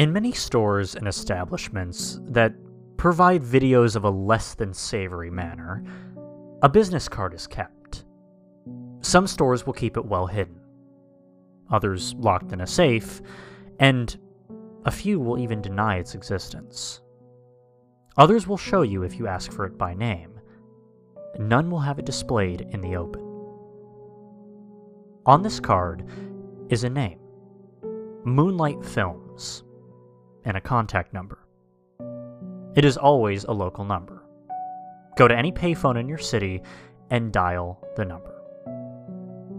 In many stores and establishments that provide videos of a less than savory manner, a business card is kept. Some stores will keep it well hidden, others locked in a safe, and a few will even deny its existence. Others will show you if you ask for it by name. None will have it displayed in the open. On this card is a name Moonlight Films and a contact number. It is always a local number. Go to any payphone in your city and dial the number.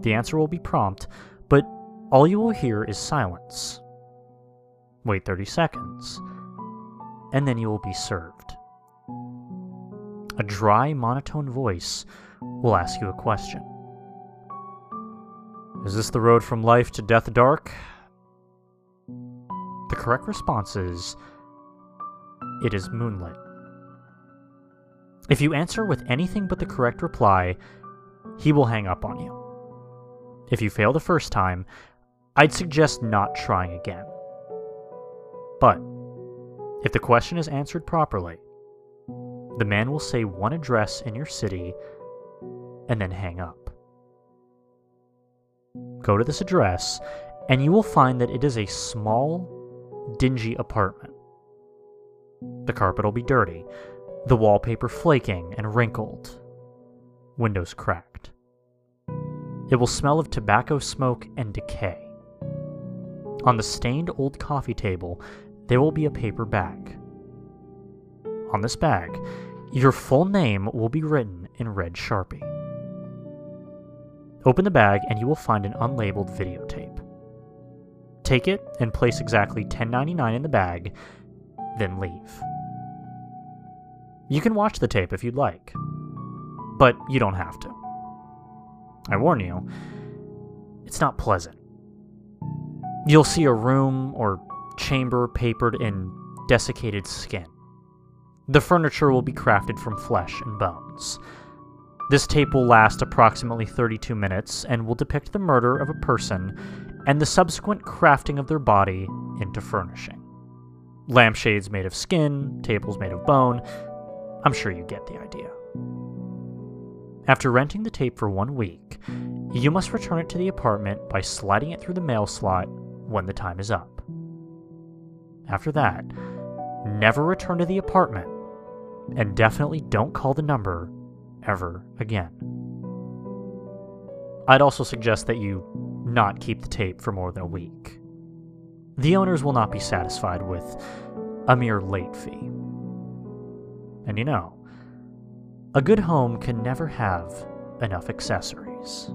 The answer will be prompt, but all you will hear is silence. Wait 30 seconds, and then you will be served. A dry, monotone voice will ask you a question. Is this the road from life to death dark? The correct response is it is moonlit. If you answer with anything but the correct reply, he will hang up on you. If you fail the first time, I'd suggest not trying again. But, if the question is answered properly, the man will say one address in your city and then hang up. Go to this address, and you will find that it is a small, dingy apartment. The carpet will be dirty, the wallpaper flaking and wrinkled, windows cracked. It will smell of tobacco smoke and decay. On the stained old coffee table, there will be a paper bag. On this bag, your full name will be written in red sharpie. Open the bag and you will find an unlabeled videotape. Take it and place exactly $10.99 in the bag, then leave. You can watch the tape if you'd like, but you don't have to. I warn you, it's not pleasant. You'll see a room or chamber papered in desiccated skin. The furniture will be crafted from flesh and bones. This tape will last approximately 32 minutes and will depict the murder of a person and the subsequent crafting of their body into furnishing. Lampshades made of skin, tables made of bone. I'm sure you get the idea. After renting the tape for one week, you must return it to the apartment by sliding it through the mail slot when the time is up. After that, never return to the apartment, and definitely don't call the number ever again. I'd also suggest that you not keep the tape for more than a week. The owners will not be satisfied with a mere late fee. And you know, a good home can never have enough accessories.